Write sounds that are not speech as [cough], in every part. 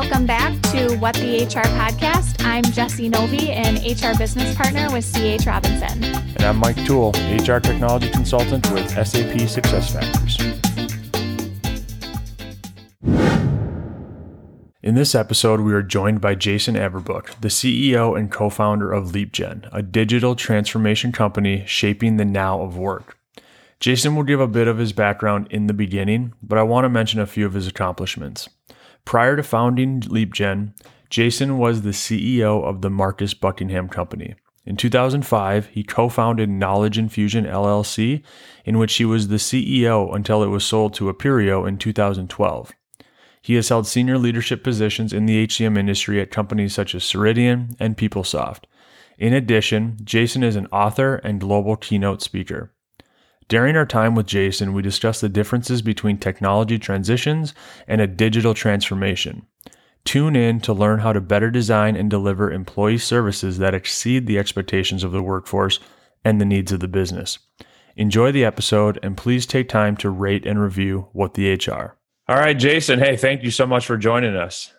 welcome back to What the HR podcast. I'm Jesse Novi, an HR business partner with CH Robinson. And I'm Mike Toole, HR technology consultant with SAP SuccessFactors. In this episode, we are joined by Jason Averbook, the CEO and co founder of LeapGen, a digital transformation company shaping the now of work. Jason will give a bit of his background in the beginning, but I want to mention a few of his accomplishments. Prior to founding LeapGen, Jason was the CEO of the Marcus Buckingham Company. In 2005, he co founded Knowledge Infusion LLC, in which he was the CEO until it was sold to Appirio in 2012. He has held senior leadership positions in the HCM industry at companies such as Ceridian and PeopleSoft. In addition, Jason is an author and global keynote speaker. During our time with Jason, we discussed the differences between technology transitions and a digital transformation. Tune in to learn how to better design and deliver employee services that exceed the expectations of the workforce and the needs of the business. Enjoy the episode and please take time to rate and review What the HR. All right, Jason. Hey, thank you so much for joining us.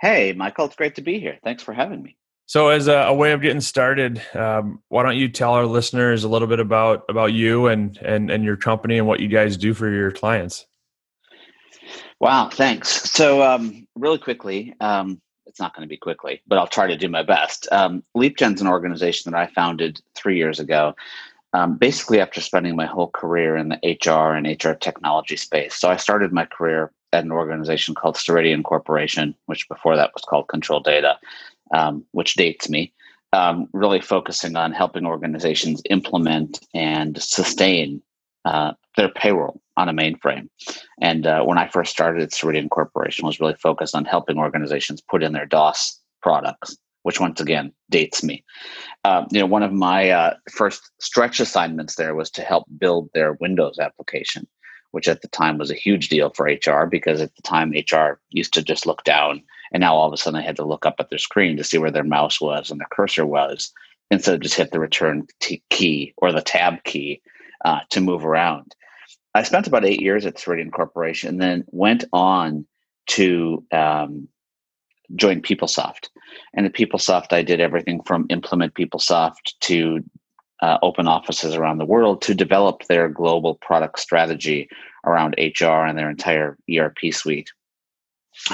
Hey, Michael, it's great to be here. Thanks for having me. So, as a, a way of getting started, um, why don't you tell our listeners a little bit about about you and and and your company and what you guys do for your clients? Wow, thanks. So, um, really quickly, um, it's not going to be quickly, but I'll try to do my best. Um, LeapGen's an organization that I founded three years ago, um, basically after spending my whole career in the HR and HR technology space. So, I started my career at an organization called Ceridian Corporation, which before that was called Control Data um, which dates me, um, really focusing on helping organizations implement and sustain uh, their payroll on a mainframe. And uh, when I first started, at Ceridian Corporation was really focused on helping organizations put in their DOS products, which once again dates me. Uh, you know, one of my uh, first stretch assignments there was to help build their Windows application, which at the time was a huge deal for HR because at the time HR used to just look down and now all of a sudden they had to look up at their screen to see where their mouse was and their cursor was instead of just hit the return t- key or the tab key uh, to move around. I spent about eight years at Ceridian Corporation and then went on to um, join PeopleSoft. And at PeopleSoft, I did everything from implement PeopleSoft to uh, open offices around the world to develop their global product strategy around HR and their entire ERP suite.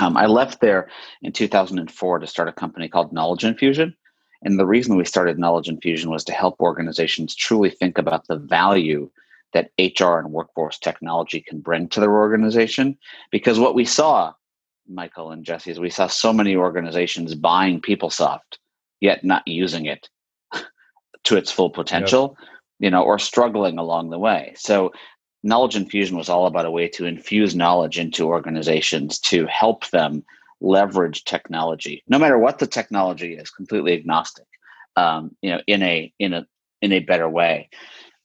Um, I left there in 2004 to start a company called Knowledge Infusion. And the reason we started Knowledge Infusion was to help organizations truly think about the value that HR and workforce technology can bring to their organization. Because what we saw, Michael and Jesse, is we saw so many organizations buying PeopleSoft, yet not using it to its full potential, yep. you know, or struggling along the way. So knowledge infusion was all about a way to infuse knowledge into organizations to help them leverage technology no matter what the technology is completely agnostic um, you know in a in a in a better way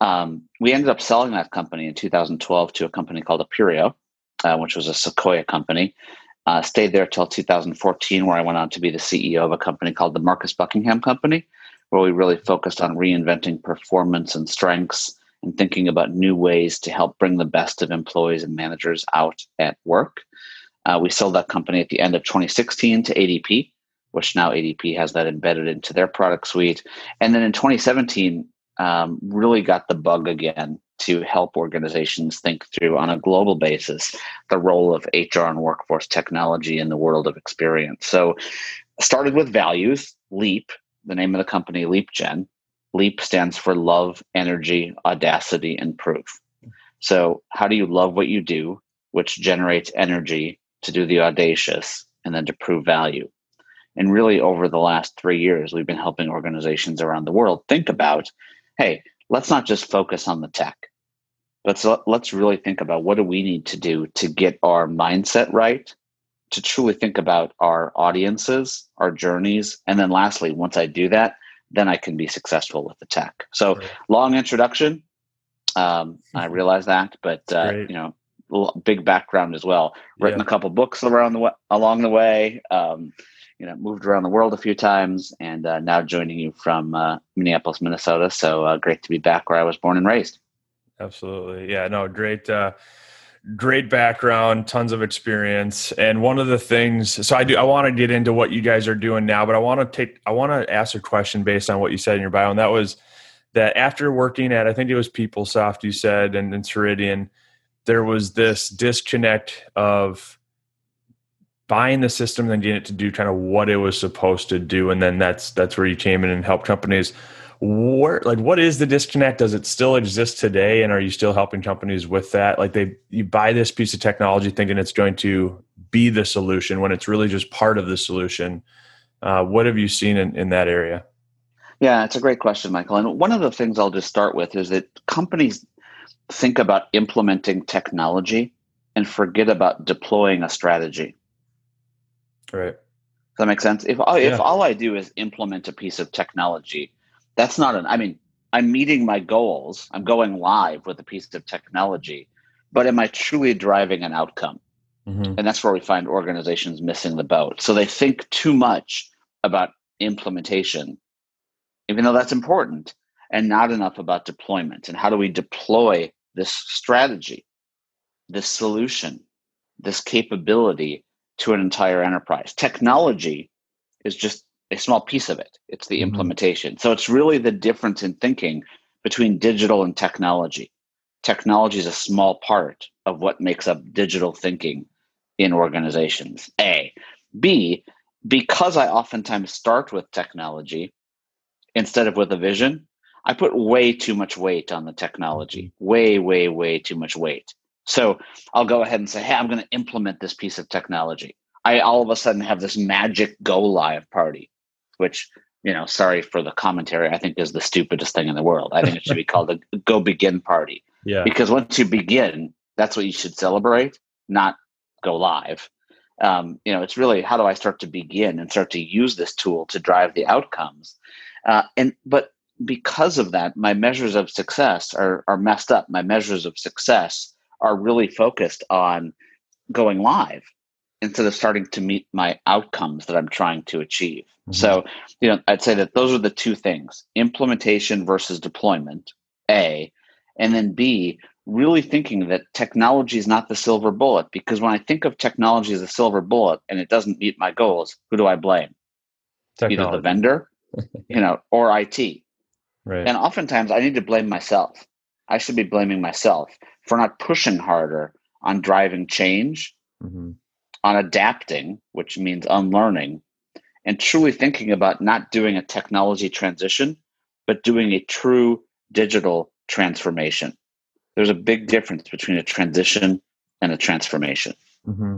um, we ended up selling that company in 2012 to a company called appirio uh, which was a sequoia company uh, stayed there till 2014 where i went on to be the ceo of a company called the marcus buckingham company where we really focused on reinventing performance and strengths and thinking about new ways to help bring the best of employees and managers out at work. Uh, we sold that company at the end of 2016 to ADP, which now ADP has that embedded into their product suite. And then in 2017, um, really got the bug again to help organizations think through on a global basis the role of HR and workforce technology in the world of experience. So, started with values, LEAP, the name of the company, LeapGen, LEAP stands for love, energy, audacity, and proof. So, how do you love what you do, which generates energy to do the audacious and then to prove value? And really, over the last three years, we've been helping organizations around the world think about hey, let's not just focus on the tech. Let's, let's really think about what do we need to do to get our mindset right, to truly think about our audiences, our journeys. And then, lastly, once I do that, then I can be successful with the tech. So right. long introduction. Um, I [laughs] realize that, but uh, you know, big background as well. Written yeah. a couple books around the way, along the way. Um, you know, moved around the world a few times, and uh, now joining you from uh, Minneapolis, Minnesota. So uh, great to be back where I was born and raised. Absolutely, yeah. No, great, uh, great background, tons of experience, and one of the things. So I do. I want to get into what you guys are doing now, but I want to take. I want to ask a question based on what you said in your bio, and that was that after working at, I think it was PeopleSoft, you said, and, and Ceridian, there was this disconnect of buying the system and then getting it to do kind of what it was supposed to do, and then that's that's where you came in and helped companies where like what is the disconnect? Does it still exist today? And are you still helping companies with that? Like they you buy this piece of technology thinking it's going to be the solution when it's really just part of the solution. Uh, what have you seen in, in that area? Yeah it's a great question michael. And one of the things i'll just start with is that companies think about implementing technology and forget about deploying a strategy. Right. Does that make sense? If, yeah. if all i do is implement a piece of technology that's not an i mean i'm meeting my goals. I'm going live with a piece of technology but am i truly driving an outcome? Mm-hmm. and that's where we find organizations missing the boat. So they think too much about implementation even though that's important and not enough about deployment. And how do we deploy this strategy this solution this capability to an entire enterprise? Technology is just a small piece of it. It's the mm-hmm. implementation. So it's really the difference in thinking between digital and technology. Technology is a small part of what makes up digital thinking in organizations. A. B, because I oftentimes start with technology instead of with a vision, I put way too much weight on the technology. Mm-hmm. Way, way, way too much weight. So I'll go ahead and say, hey, I'm going to implement this piece of technology. I all of a sudden have this magic go live party which you know, sorry for the commentary, I think is the stupidest thing in the world. I think it should be called a [laughs] go begin party. Yeah. Because once you begin, that's what you should celebrate, not go live. Um, you know, it's really how do I start to begin and start to use this tool to drive the outcomes? Uh, and but because of that, my measures of success are are messed up. My measures of success are really focused on going live instead of starting to meet my outcomes that I'm trying to achieve. Mm-hmm. So, you know, I'd say that those are the two things implementation versus deployment, A. And then B, really thinking that technology is not the silver bullet. Because when I think of technology as a silver bullet and it doesn't meet my goals, who do I blame? Technology. Either the vendor, [laughs] you know, or IT. Right. And oftentimes I need to blame myself. I should be blaming myself for not pushing harder on driving change, mm-hmm. On adapting, which means unlearning, and truly thinking about not doing a technology transition, but doing a true digital transformation. There's a big difference between a transition and a transformation. Mm-hmm.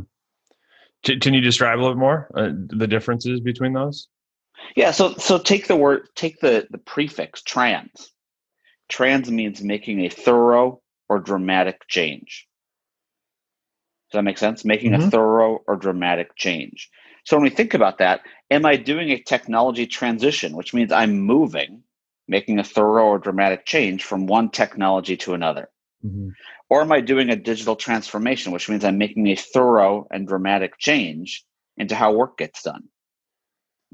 Can you describe a little more uh, the differences between those? Yeah, so so take the word take the the prefix trans. Trans means making a thorough or dramatic change. Does that make sense? Making mm-hmm. a thorough or dramatic change. So when we think about that, am I doing a technology transition, which means I'm moving, making a thorough or dramatic change from one technology to another? Mm-hmm. Or am I doing a digital transformation, which means I'm making a thorough and dramatic change into how work gets done?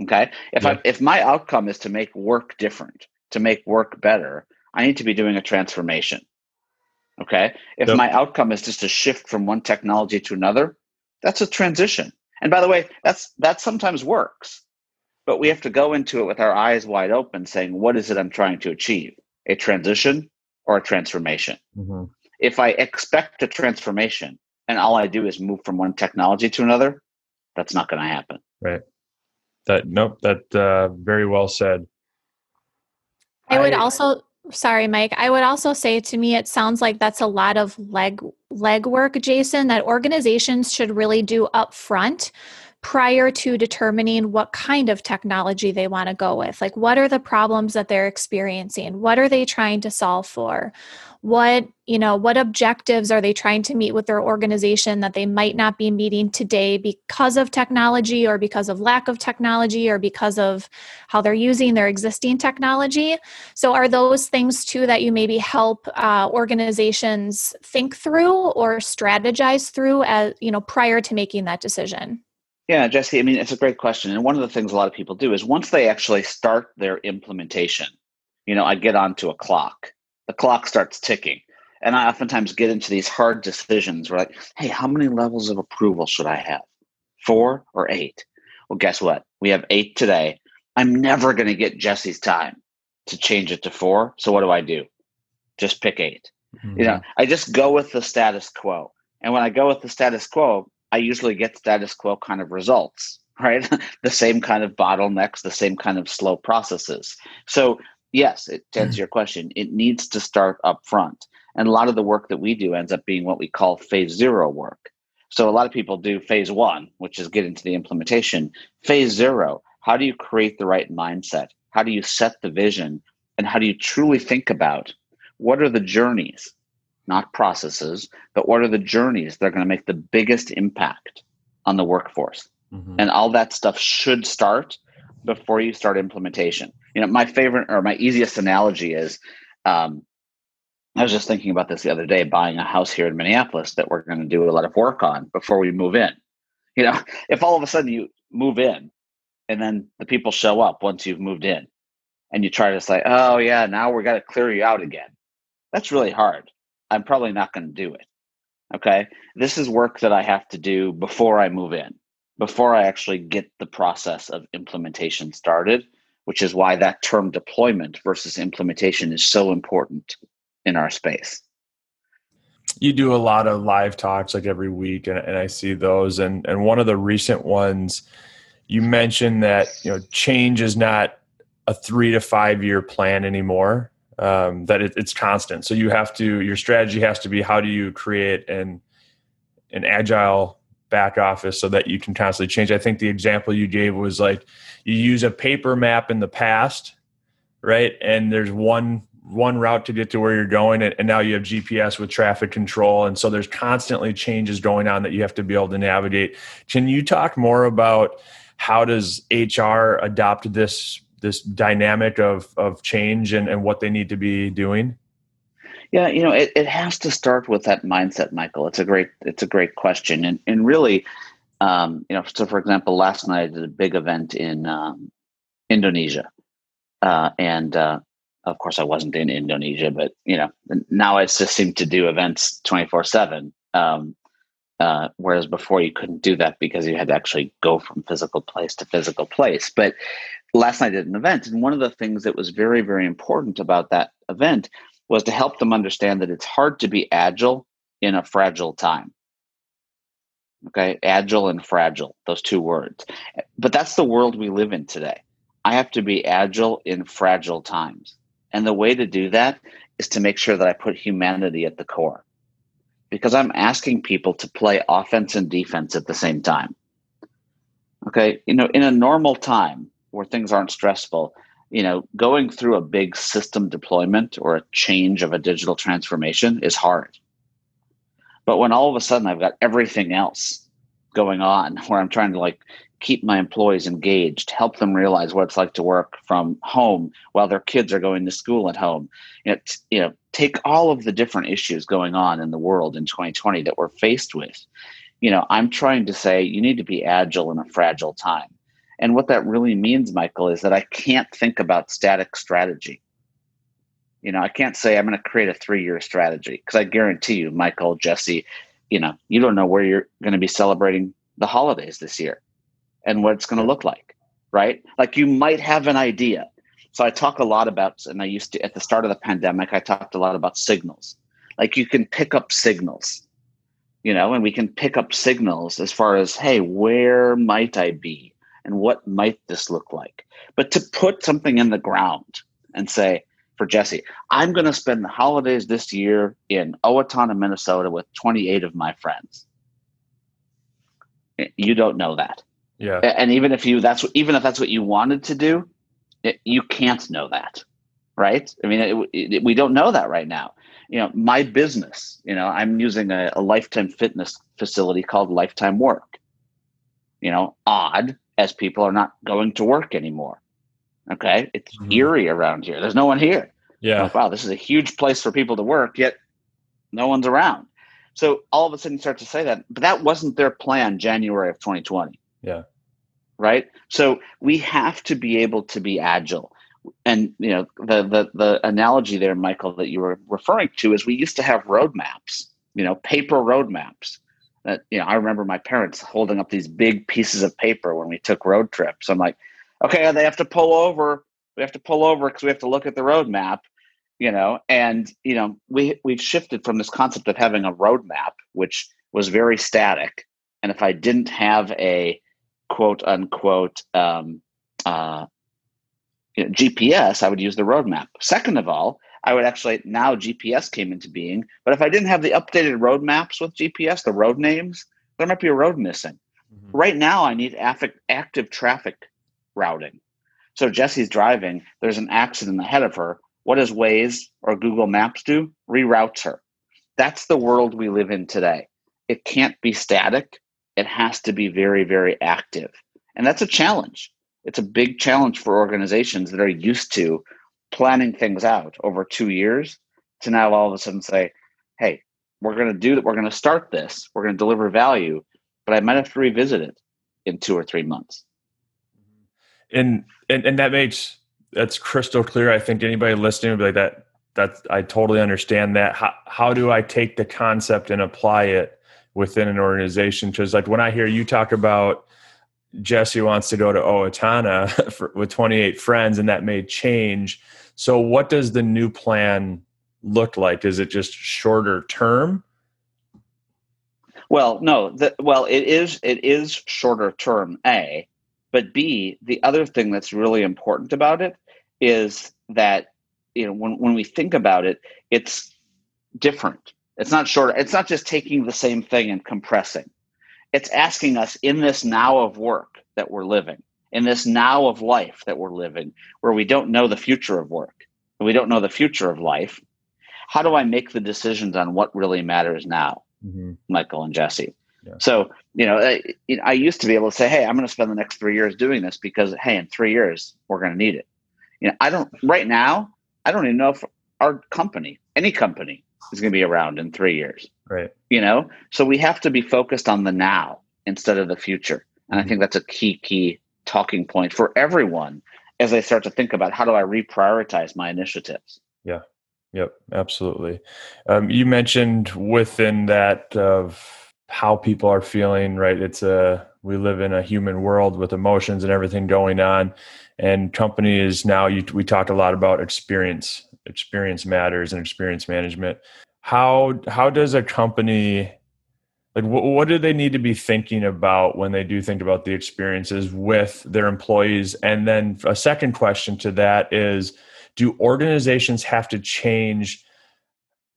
Okay. If yeah. I if my outcome is to make work different, to make work better, I need to be doing a transformation. Okay. If yep. my outcome is just a shift from one technology to another, that's a transition. And by the way, that's that sometimes works, but we have to go into it with our eyes wide open, saying, "What is it I'm trying to achieve? A transition or a transformation?" Mm-hmm. If I expect a transformation and all I do is move from one technology to another, that's not going to happen. Right. That nope. That uh, very well said. I would also sorry mike i would also say to me it sounds like that's a lot of leg leg work jason that organizations should really do up front prior to determining what kind of technology they want to go with. Like, what are the problems that they're experiencing? What are they trying to solve for? What, you know, what objectives are they trying to meet with their organization that they might not be meeting today because of technology or because of lack of technology or because of how they're using their existing technology? So, are those things too that you maybe help uh, organizations think through or strategize through as, you know, prior to making that decision? Yeah, Jesse, I mean, it's a great question. And one of the things a lot of people do is once they actually start their implementation, you know, I get onto a clock, the clock starts ticking. And I oftentimes get into these hard decisions where like, hey, how many levels of approval should I have? Four or eight? Well, guess what? We have eight today. I'm never going to get Jesse's time to change it to four. So what do I do? Just pick 8 mm-hmm. You know, I just go with the status quo. And when I go with the status quo, I usually get status quo kind of results, [laughs] right? the same kind of bottlenecks, the same kind of slow processes. So yes, it, to answer mm-hmm. your question, it needs to start up front. And a lot of the work that we do ends up being what we call phase zero work. So a lot of people do phase one, which is get into the implementation. Phase zero, how do you create the right mindset? How do you set the vision? And how do you truly think about what are the journeys, not processes, but what are the journeys that are going to make the biggest impact on the workforce? Mm-hmm. And all that stuff should start before you start implementation. You know, my favorite or my easiest analogy is um, I was just thinking about this the other day, buying a house here in Minneapolis that we're going to do a lot of work on before we move in. You know, [laughs] if all of a sudden you move in and then the people show up once you've moved in and you try to say, oh, yeah, now we got to clear you out again. That's really hard. I'm probably not going to do it. Okay. This is work that I have to do before I move in, before I actually get the process of implementation started, which is why that term deployment versus implementation is so important in our space. You do a lot of live talks like every week, and, and I see those. And and one of the recent ones, you mentioned that you know change is not a three to five year plan anymore. Um, that it, it's constant. So you have to your strategy has to be how do you create an an agile back office so that you can constantly change. I think the example you gave was like you use a paper map in the past, right? And there's one one route to get to where you're going and, now you have gps with traffic control and so there's constantly changes going on that you have to be able to navigate can you talk more about how does hr adopt this this dynamic of of change and, and what they need to be doing yeah you know it, it has to start with that mindset michael. It's a great it's a great question. And and really um, you know so for example last night i did a big event in um, indonesia. Uh, and uh, of course i wasn't in indonesia but you know now i just seem to do events 24 7 um, uh, whereas before you couldn't do that because you had to actually go from physical place to physical place. But last night I did an event and one of the things that was very very important about that event was to help them understand that it's hard to be agile in a fragile time. Okay? Agile and fragile those two words. But that's the world we live in today. I have to be agile in fragile times. And the way to do that is to make sure that I put humanity at the core. Because I'm asking people to play offense and defense at the same time. Okay. You know, in a normal time where things aren't stressful, you know, going through a big system deployment or a change of a digital transformation is hard. But when all of a sudden I've got everything else going on [laughs] where I'm trying to like keep my employees engaged, help them realize what it's like to work from home while their kids are going to school at home. You know, t- you know, take all of the different issues going on in the world in 2020 that we're faced with. You know, I'm trying to say you need to be agile in a fragile time. And what that really means, Michael, is that I can't think about static strategy. You know, I can't say I'm going to create a three year strategy because I guarantee you, Michael, Jesse, you know, you don't know where you're going to be celebrating the holidays this year and what it's going to look like, right? Like you might have an idea. So I talk a lot about, and I used to, at the start of the pandemic, I talked a lot about signals. Like you can pick up signals, you know, and we can pick up signals as far as, hey, where might I be? And what might this look like? But to put something in the ground and say, for Jesse, I'm going to spend the holidays this year in Owatonna, Minnesota with 28 of my friends. Eh, you don't know that. Yeah. And even if you that's even if that's what you wanted to do, it, you can't know that, right? I mean, it, it, we don't know that right now. You know, my business. You know, I'm using a, a lifetime fitness facility called Lifetime Work. You know, odd as people are not going to work anymore. Okay, it's mm-hmm. eerie around here. There's no one here. Yeah. Like, wow, this is a huge place for people to work, yet no one's around. So all of a sudden you start to say that, but that wasn't their plan January of 2020. Yeah. Right. So we have to be able to be agile. and you know the the the analogy there, Michael, that you were referring to is we used to have roadmaps, you know, paper roadmaps. That you know, I remember my parents holding up these big pieces of paper when we took road trips. I'm like, okay, they have to pull over. We have to pull over because we have to look at the roadmap you know and you know we we've shifted from this concept of having a roadmap which was very static and if i didn't have a quote unquote um, uh, you know, gps i would use the roadmap second of all i would actually now gps came into being but if i didn't have the updated roadmaps with gps the road names there might be a road missing mm-hmm. right now i need active traffic routing so jesse's driving there's an accident ahead of her what does Waze or Google Maps do? Reroutes her. That's the world we live in today. It can't be static. It has to be very, very active. And that's a challenge. It's a big challenge for organizations that are used to planning things out over two years to now all of a sudden say, hey, we're going to do that. We're going to start this. We're going to deliver value, but I might have to revisit it in two or three months. Mm-hmm. And, and, and that makes that's crystal clear. I think anybody listening would be like that. That's I totally understand that. How how do I take the concept and apply it within an organization? Because like when I hear you talk about Jesse wants to go to Owatonna [laughs] for, with 28 friends, and that may change. So, what does the new plan look like? Is it just shorter term? Well, no. The, well, it is. It is shorter term. A, but B. The other thing that's really important about it is that you know when, when we think about it it's different it's not short it's not just taking the same thing and compressing it's asking us in this now of work that we're living in this now of life that we're living where we don't know the future of work and we don't know the future of life how do i make the decisions on what really matters now mm-hmm. michael and jesse yeah. so you know I, I used to be able to say hey i'm going to spend the next three years doing this because hey in three years we're going to need it you know, I don't right now. I don't even know if our company, any company, is going to be around in three years. Right. You know, so we have to be focused on the now instead of the future, and mm-hmm. I think that's a key key talking point for everyone as they start to think about how do I reprioritize my initiatives. Yeah. Yep. Absolutely. Um, you mentioned within that of how people are feeling. Right. It's a we live in a human world with emotions and everything going on and companies now you, we talked a lot about experience experience matters and experience management how how does a company like what, what do they need to be thinking about when they do think about the experiences with their employees? And then a second question to that is do organizations have to change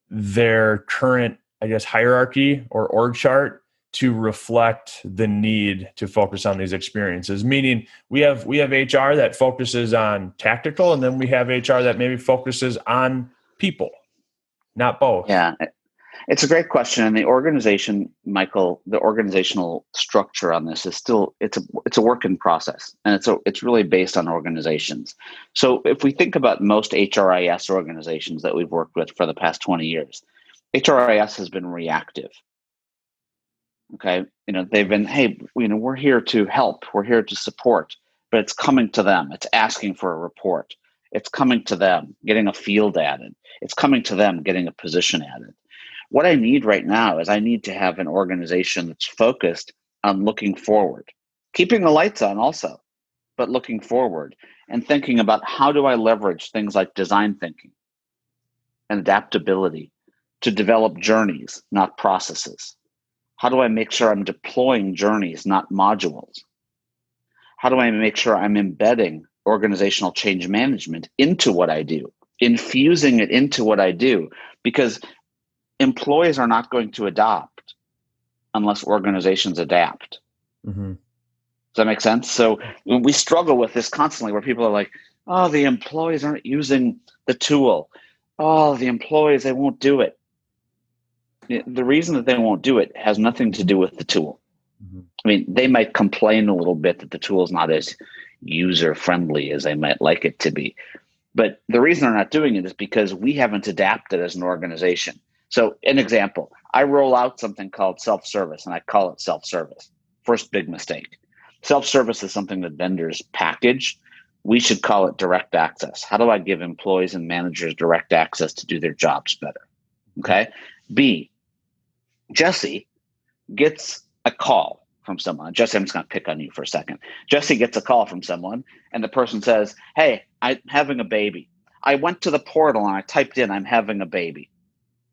their current i guess hierarchy or org chart to reflect the need to focus on these experiences? Meaning we have we have hr that focuses on tactical and then we have hr that maybe focuses on people not both. Yeah it's a great question and the organization michael the organizational structure on this is still it's a it's a work in process and it's a, it's really based on organizations. So if we think about most hris organizations that we've worked with for the past 20 years hris has been reactive. Okay? You know they've been hey you know we're here to help we're here to support but it's coming to them. It's asking for a report. It's coming to them getting a field added. It's coming to them getting a position added what i need right now is i need to have an organization that's focused on looking forward keeping the lights on also but looking forward and thinking about how do i leverage things like design thinking and adaptability to develop journeys not processes how do I make sure I'm deploying journeys, not modules? How do I make sure I'm embedding organizational change management into what I do, infusing it into what I do? Because employees are not going to adopt unless organizations adapt. Mm-hmm. Does that make sense? So we struggle with this constantly where people are like, oh, the employees aren't using the tool. Oh, the employees, they won't do it the reason that they won't do it has nothing to do with the tool. Mm-hmm. I mean, they might complain a little bit that the tool is not as user friendly as they might like it to be. But the reason they're not doing it is because we haven't adapted as an organization. So, an example I roll out something called self service, and I call it self service. First big mistake. Self service is something that vendors package we should call it direct access. How do I give employees and managers direct access to do their jobs better? Okay. B, Jesse gets a call from someone. Jesse, I'm just going to pick on you for a second. Jesse gets a call from someone, and the person says, Hey, I'm having a baby. I went to the portal and I typed in, I'm having a baby.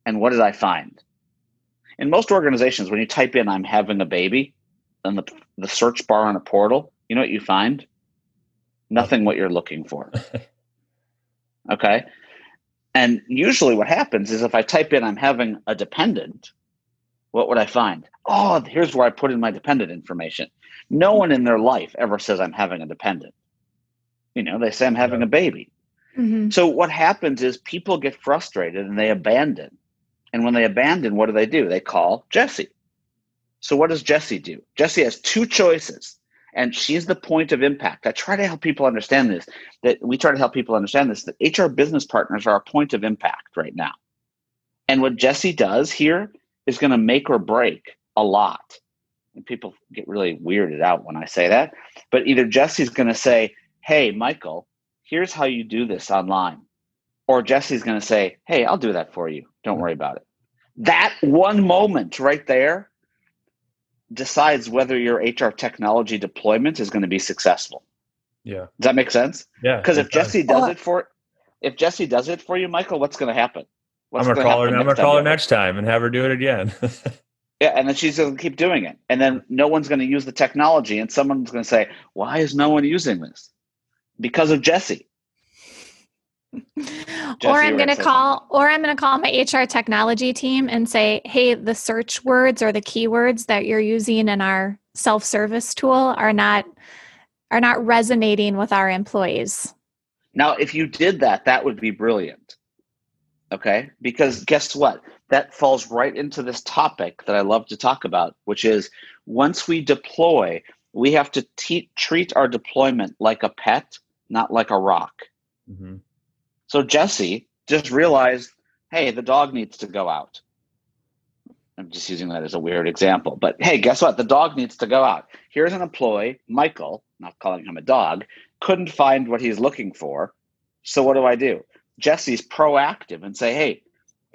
And what did I find? In most organizations, when you type in, I'm having a baby, in the, the search bar on a portal, you know what you find? Nothing what you're looking for. [laughs] okay. And usually what happens is if I type in, I'm having a dependent, what would I find? Oh, here's where I put in my dependent information. No one in their life ever says I'm having a dependent. You know, they say I'm having yeah. a baby. Mm-hmm. So what happens is people get frustrated and they abandon. And when they abandon, what do they do? They call Jesse. So what does Jesse do? Jesse has two choices and she's the point of impact. I try to help people understand this that we try to help people understand this that HR business partners are a point of impact right now. And what Jesse does here is going to make or break a lot. And people get really weirded out when I say that. But either Jesse's going to say, Hey, Michael, here's how you do this online. Or Jesse's going to say, Hey, I'll do that for you. Don't worry about it. That one moment right there decides whether your HR technology deployment is going to be successful. Yeah. Does that make sense? Yeah. Because if Jesse does it for if Jesse does it for you, Michael, what's going to happen? What's I'm gonna call her. I'm gonna call her next time and have her do it again. [laughs] yeah, and then she's gonna keep doing it, and then no one's gonna use the technology, and someone's gonna say, "Why is no one using this?" Because of Jesse. Jesse or I'm going to call or I'm going to call my HR technology team and say, "Hey, the search words or the keywords that you're using in our self-service tool are not are not resonating with our employees." Now, if you did that, that would be brilliant. Okay? Because guess what? That falls right into this topic that I love to talk about, which is once we deploy, we have to te- treat our deployment like a pet, not like a rock. Mm-hmm. So Jesse just realized, hey, the dog needs to go out. I'm just using that as a weird example. But hey, guess what? The dog needs to go out. Here's an employee, Michael, not calling him a dog, couldn't find what he's looking for. So what do I do? Jesse's proactive and say, hey,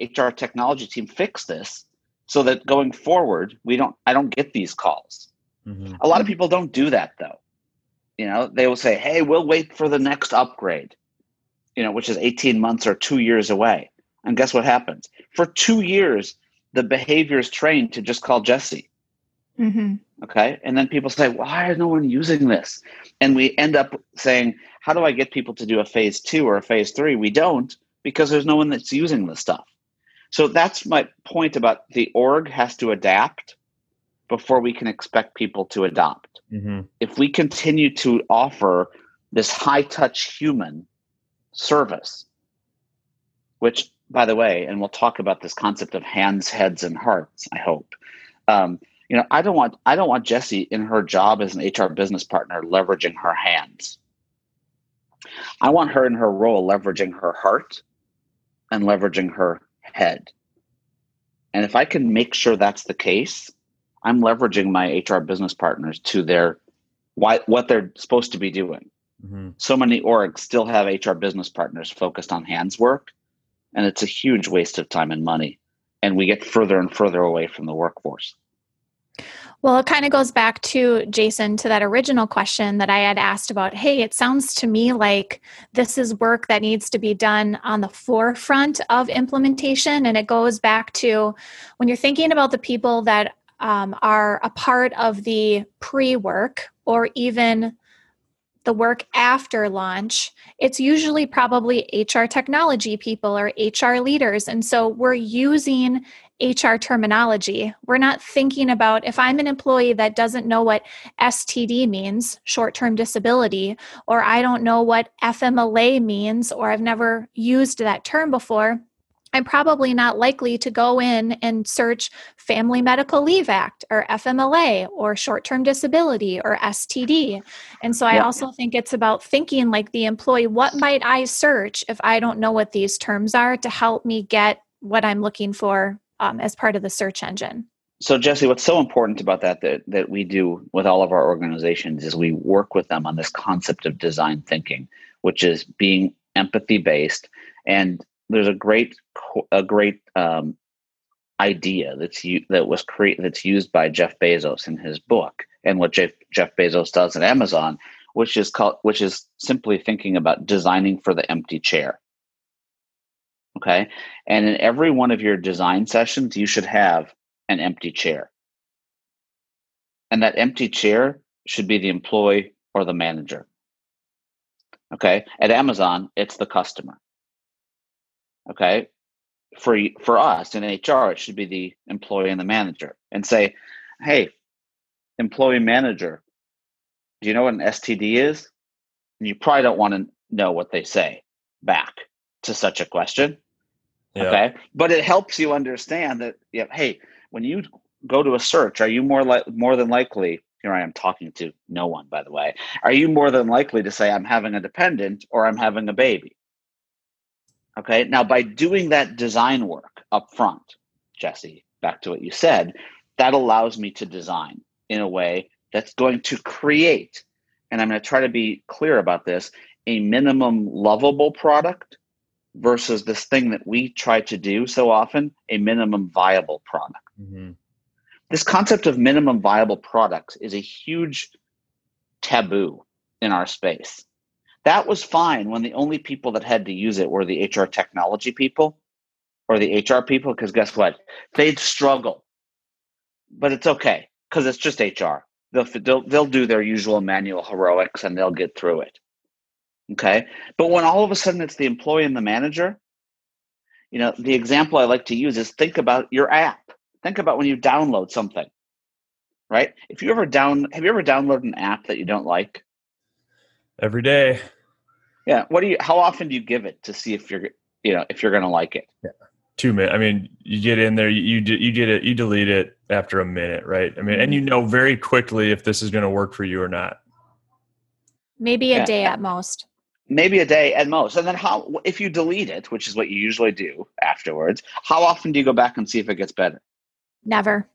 HR technology team, fix this so that going forward, we don't I don't get these calls. Mm-hmm. A lot of people don't do that though. You know, they will say, hey, we'll wait for the next upgrade you know, which is 18 months or two years away. And guess what happens? For two years, the behavior is trained to just call Jesse. Mm-hmm. Okay. And then people say, why is no one using this? And we end up saying, how do I get people to do a phase two or a phase three? We don't because there's no one that's using the stuff. So that's my point about the org has to adapt before we can expect people to adopt. Mm-hmm. If we continue to offer this high touch human service, which, by the way, and we'll talk about this concept of hands, heads, and hearts. I hope. Um, you know, I don't want I don't want Jesse in her job as an HR business partner leveraging her hands. I want her in her role leveraging her heart and leveraging her head. And if I can make sure that's the case, I'm leveraging my HR business partners to their why, what they're supposed to be doing. Mm-hmm. So many orgs still have HR business partners focused on hands work, and it's a huge waste of time and money. And we get further and further away from the workforce. Well, it kind of goes back to Jason to that original question that I had asked about. Hey, it sounds to me like this is work that needs to be done on the forefront of implementation. And it goes back to when you're thinking about the people that um, are a part of the pre work or even the work after launch, it's usually probably HR technology people or HR leaders. And so we're using HR terminology. We're not thinking about if I'm an employee that doesn't know what STD means, short term disability, or I don't know what FMLA means, or I've never used that term before, I'm probably not likely to go in and search Family Medical Leave Act or FMLA or short term disability or STD. And so I also think it's about thinking like the employee what might I search if I don't know what these terms are to help me get what I'm looking for um, as part of the search engine. so Jesse, what's so important about that, that that we do with all of our organizations is we work with them on this concept of design thinking, which is being empathy based. And there's a great a great um, idea that's that was created that's used by Jeff Bezos in his book, and what Jeff, Jeff Bezos does at Amazon, which is called which is simply thinking about designing for the empty chair. Okay, and in every one of your design sessions, you should have an empty chair. And that empty chair should be the employee or the manager. Okay. At Amazon, it's the customer. Okay. For, for us in HR, it should be the employee and the manager and say, hey, employee manager, do you know what an STD is? And you probably don't want to know what they say back to such a question. Yeah. Okay. But it helps you understand that, yeah, hey, when you go to a search, are you more like more than likely? Here I am talking to no one, by the way. Are you more than likely to say I'm having a dependent or I'm having a baby? Okay. Now, by doing that design work up front, Jesse, back to what you said, that allows me to design in a way that's going to create, and I'm going to try to be clear about this, a minimum lovable product versus this thing that we try to do so often, a minimum viable product. Mm-hmm. This concept of minimum viable products is a huge taboo in our space. That was fine when the only people that had to use it were the HR technology people or the HR people, because guess what? They'd struggle. But it's okay because it's just HR. They'll, they'll, they'll do their usual manual heroics and they'll get through it. Okay. But when all of a sudden it's the employee and the manager, you know, the example I like to use is think about your app. Think about when you download something, right? If you ever down, have you ever downloaded an app that you don't like? Every day. Yeah. What do you, how often do you give it to see if you're, you know, if you're going to like it? Yeah. Two minutes. I mean, you get in there, you, you, you get it, you delete it after a minute, right? I mean, and you mm-hmm. know very quickly if this is going to work for you or not. Maybe a yeah. day at most maybe a day at most and then how if you delete it which is what you usually do afterwards how often do you go back and see if it gets better never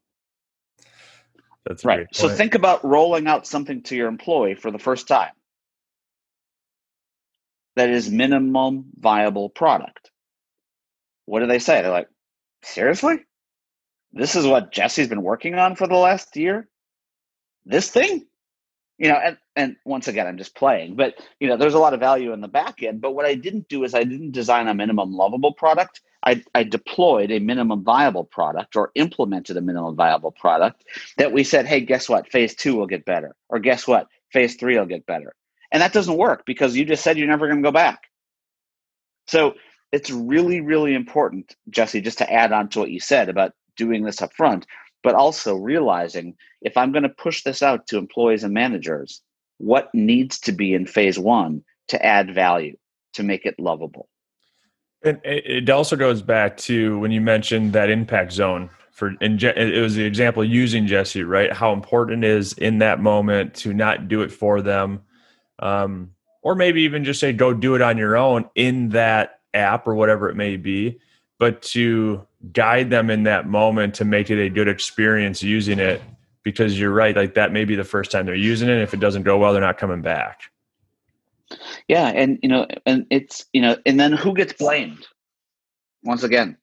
that's right so think about rolling out something to your employee for the first time that is minimum viable product what do they say they're like seriously this is what jesse's been working on for the last year this thing you know, and, and once again, I'm just playing, but you know, there's a lot of value in the back end. But what I didn't do is I didn't design a minimum lovable product. I, I deployed a minimum viable product or implemented a minimum viable product that we said, hey, guess what? Phase two will get better. Or guess what? Phase three will get better. And that doesn't work because you just said you're never going to go back. So it's really, really important, Jesse, just to add on to what you said about doing this up front but also realizing if I'm going to push this out to employees and managers, what needs to be in phase one to add value, to make it lovable. And it also goes back to when you mentioned that impact zone for and it was the example using Jesse, right? How important it is in that moment to not do it for them, um, or maybe even just say go do it on your own in that app or whatever it may be, but to guide them in that moment to make it a good experience using it because you're right like that may be the first time they're using it. If it doesn't go well they're not coming back. Yeah and you know and it's you know and then who gets blamed? Once again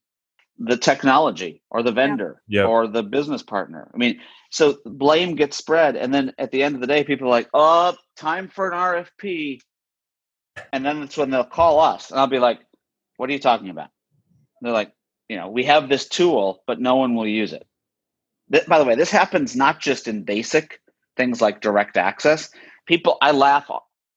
the technology or the vendor yep. or the business partner i mean so blame gets spread and then at the end of the day people are like oh time for an rfp and then that's when they'll call us and i'll be like what are you talking about and they're like you know, we have this tool, but no one will use it. Th- by the way, this happens not just in basic things like direct access. People, I laugh.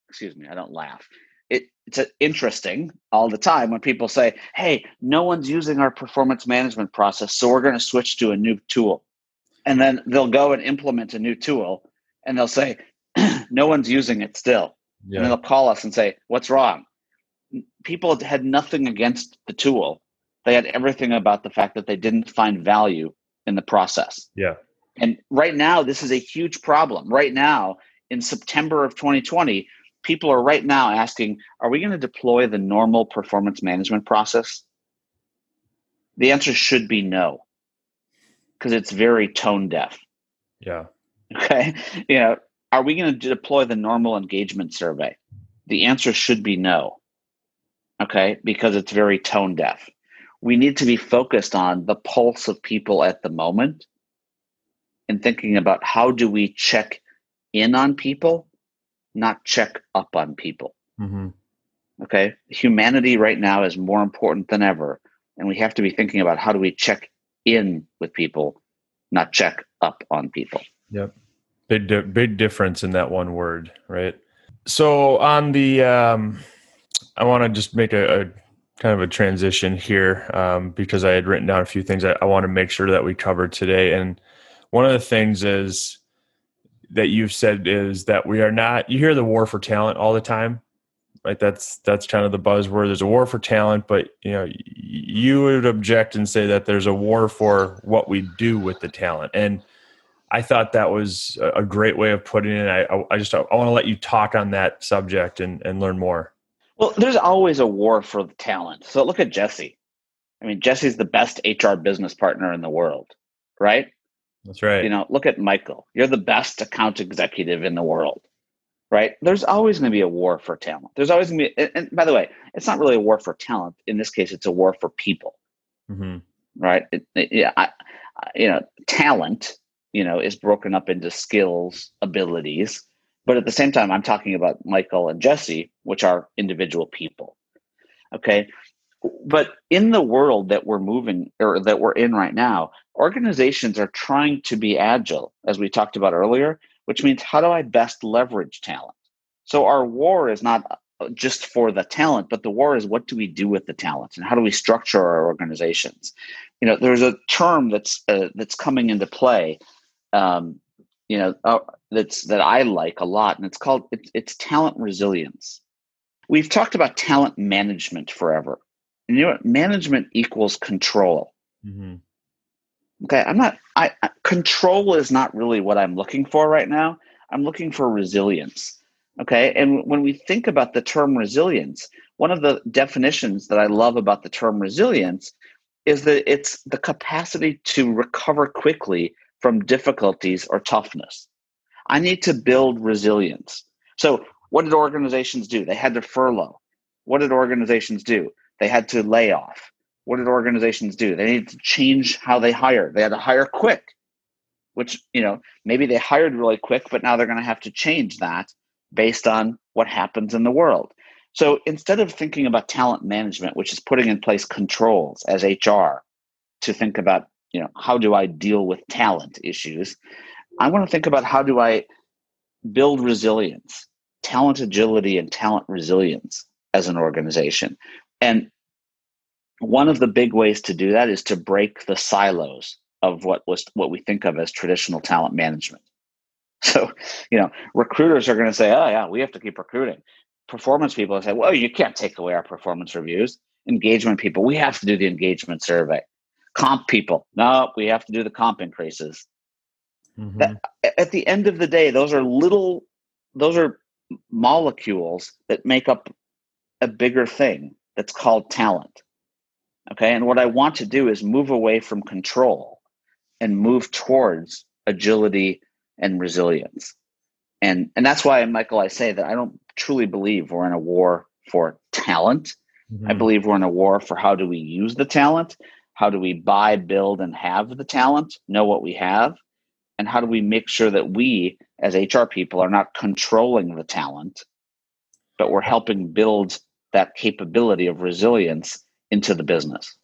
Excuse me, I don't laugh. It, it's uh, interesting all the time when people say, "Hey, no one's using our performance management process, so we're going to switch to a new tool." And then they'll go and implement a new tool, and they'll say, [clears throat] "No one's using it still." Yeah. And they'll call us and say, "What's wrong?" People had nothing against the tool they had everything about the fact that they didn't find value in the process. Yeah. And right now, this is a huge problem. Right now, in September of 2020, people are right now asking, are we going to deploy the normal performance management process? The answer should be no. because it's very tone deaf. Yeah. Okay. You know, are we going to deploy the normal engagement survey? The answer should be no. Okay, because it's very tone deaf. We need to be focused on the pulse of people at the moment and thinking about how do we check in on people, not check up on people. Mm-hmm. Okay. Humanity right now is more important than ever. And we have to be thinking about how do we check in with people, not check up on people. Yep. Big, di- big difference in that one word, right? So on the, um, I want to just make a, a, kind of a transition here um, because I had written down a few things I, I want to make sure that we cover today. And one of the things is that you've said is that we are not, you hear the war for talent all the time right? That's that's kind of the buzzword. There's a war for talent, but you know, you would object and say that there's a war for what we do with the talent. And I thought that was a great way of putting it. I, I just I want to let you talk on that subject and, and learn more. Well, there's always a war for the talent. So look at Jesse. I mean, Jesse's the best HR business partner in the world, right? That's right. You know, look at Michael. You're the best account executive in the world right? There's always going to be a war for talent. There's always going to be, and, by the way, it's not really a war for talent. In this case, it's a war for people, mm-hmm. right? It, it, yeah, I, you know, talent, you know, is broken up into skills, abilities, but at the same time, I'm talking about Michael and Jesse, which are individual people. Okay. But in the world that we're moving or that we're in right now, organizations are trying to be agile, as we talked about earlier which means how do I best leverage talent? So our war is not uh, just for the talent, but the war is what do we do with the talent and how do we structure our organizations? You know, there's a term that's uh, that's coming into play. Um, you know, uh, that's that I like a lot, and it's called it's, it's talent resilience. We've talked about talent management forever. And you know what? Management equals control. Mm-hmm. Okay, I'm not. I control is not really what I'm looking for right now. I'm looking for resilience. Okay, and when we think about the term resilience, one of the definitions that I love about the term resilience is that it's the capacity to recover quickly from difficulties or toughness. I need to build resilience. So, what did organizations do? They had to furlough. What did organizations do? They had to lay off what did organizations do? They needed to change how they hire. They had to hire quick, which, you know, maybe they hired really quick, but now they're going to have to change that based on what happens in the world. So instead of thinking about talent management, which is putting in place controls as HR to think about, you know, how do I deal with talent issues? I want to think about how do I build resilience, talent agility and talent resilience as an organization. And one of the big ways to do that is to break the silos of what was what we think of as traditional talent management. [laughs] So, you know, recruiters are going to say, "Oh yeah, we have to keep recruiting." Performance people say, "Well, you can't take away our performance reviews." Engagement people, we have to do the engagement survey. Comp people, no, we have to do the comp increases. Mm-hmm. That, at the end of the day, those are little, those are molecules that make up a bigger thing that's called talent. Okay. And what I want to do is move away from control and move towards agility and resilience. And, and that's why, Michael, I say that I don't truly believe we're in a war for talent. Mm-hmm. I believe we're in a war for how do we use the talent? How do we buy, build, and have the talent, know what we have? And how do we make sure that we, as HR people, are not controlling the talent, but we're helping build that capability of resilience into the business.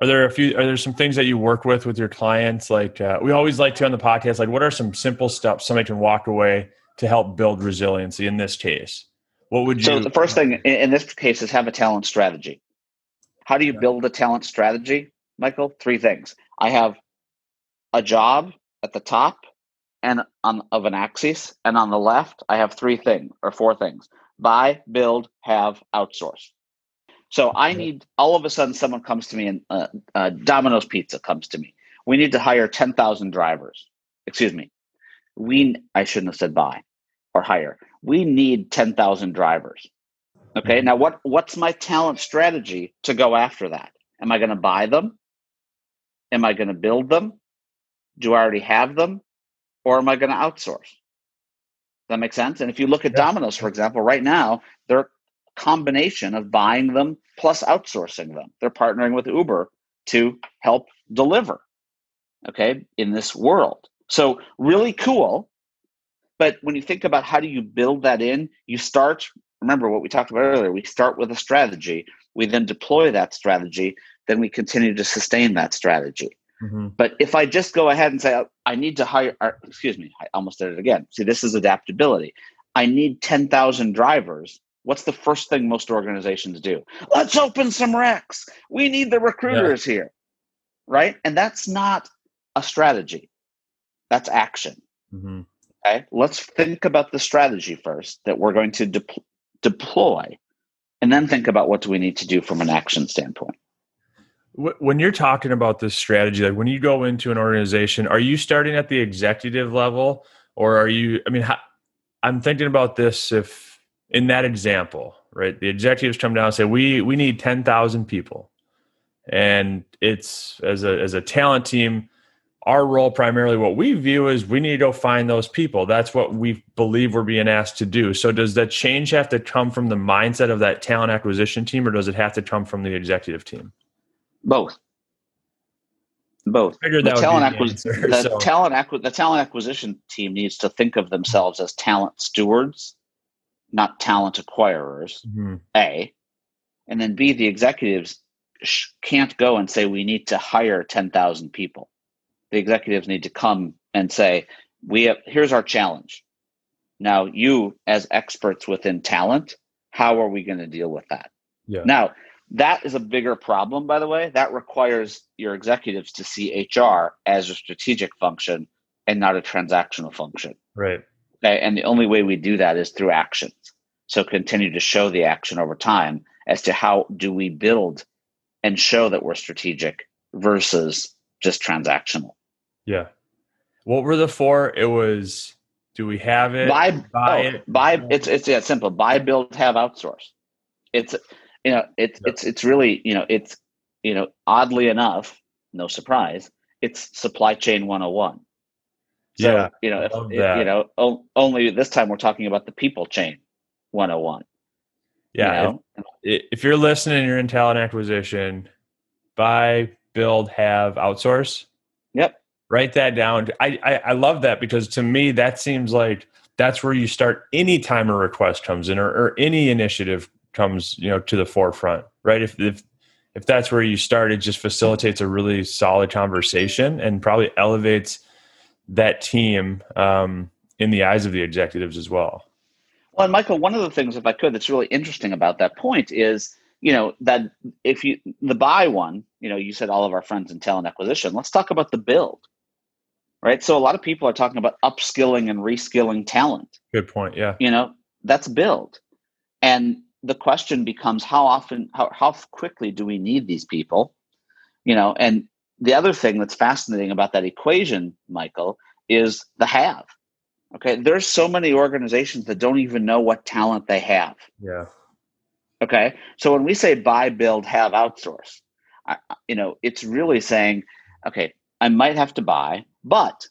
Are there a few? Are there some things that you work with with your clients? Like uh, we always like to on the podcast. Like, what are some simple steps somebody can walk away to help build resiliency? In this case, what would you? So the first thing in this case is have a talent strategy. How do you build a talent strategy, Michael? Three things. I have a job at the top and on of an axis, and on the left, I have three things or four things: buy, build, have, outsource. So I need all of a sudden someone comes to me and uh, uh, Domino's Pizza comes to me. We need to hire ten thousand drivers. Excuse me. We I shouldn't have said buy or hire. We need ten thousand drivers. Okay. Mm-hmm. Now what what's my talent strategy to go after that? Am I going to buy them? Am I going to build them? Do I already have them or am I going to outsource? That makes sense? And if you look at yeah. Domino's, for example, right now, they're a combination of buying them plus outsourcing them. They're partnering with Uber to help deliver, okay, in this world. So, really cool. But when you think about how do you build that in, you start, remember what we talked about earlier, we start with a strategy, we then deploy that strategy, then we continue to sustain that strategy. Mm-hmm. But if I just go ahead and say, oh, I need to hire, or, excuse me, I almost did it again. See, this is adaptability. I need 10,000 drivers. What's the first thing most organizations do? Let's open some recs. We need the recruiters yeah. here. Right. And that's not a strategy, that's action. Mm-hmm. Okay. Let's think about the strategy first that we're going to de- deploy, and then think about what do we need to do from an action standpoint when you're talking about this strategy like when you go into an organization are you starting at the executive level? Or are you i mean how, i'm thinking about this if in that example right? The executives come down and say we we need 10,000 people. And it's as a as a talent team our role primarily what we view is we need to go find those people. That's what we believe we're being asked to do. So does that change have to come from the mindset of that talent acquisition team or does it have to come from the executive team both. Both. the talent, acquis- answer, the, so. talent acqu- the talent acquisition team needs to think of themselves as talent stewards, not talent acquirers. Mm-hmm. A, and then B, the executives sh- can't go and say we need to hire ten thousand people. The executives need to come and say we have here's our challenge. Now, you as experts within talent, how are we going to deal with that? Yeah. Now, that is a bigger problem, by the way. That requires your executives to see HR as a strategic function and not a transactional function. Right. Okay? And the only way we do that is through actions. So continue to show the action over time as to how do we build and show that we're strategic versus just transactional. Yeah. What were the four? It was do we have it? Buy, buy oh, it. Buy it's it's yeah, simple. Buy, build, have, outsource. It's you know it's it's it's really you know it's you know oddly enough no surprise it's supply chain 101 so yeah, you know if, you know only this time we're talking about the people chain 101 yeah you know? if, if you're listening you're in talent acquisition buy build have outsource. Yep. Write that down. I, I i love that because to me that seems like that's where you start any time a request comes in or, or any initiative comes you know to the forefront right? If if if that's where you start it just facilitates a really solid conversation and probably elevates that team um, in the eyes of the executives as well. Well and michael one of the things if i could that's really interesting about that point is you know that if you the buy one you know you said all of our friends in talent acquisition let's talk about the build right? So a lot of people are talking about upskilling and reskilling talent. Good point yeah. You know that's build. And the question becomes how often how, how quickly do we need these people? You know and the other thing that's fascinating about that equation michael is the have okay? There's so many organizations that don't even know what talent they have. Yeah. Okay? So when we say buy build have outsource I, you know it's really saying okay i might have to buy but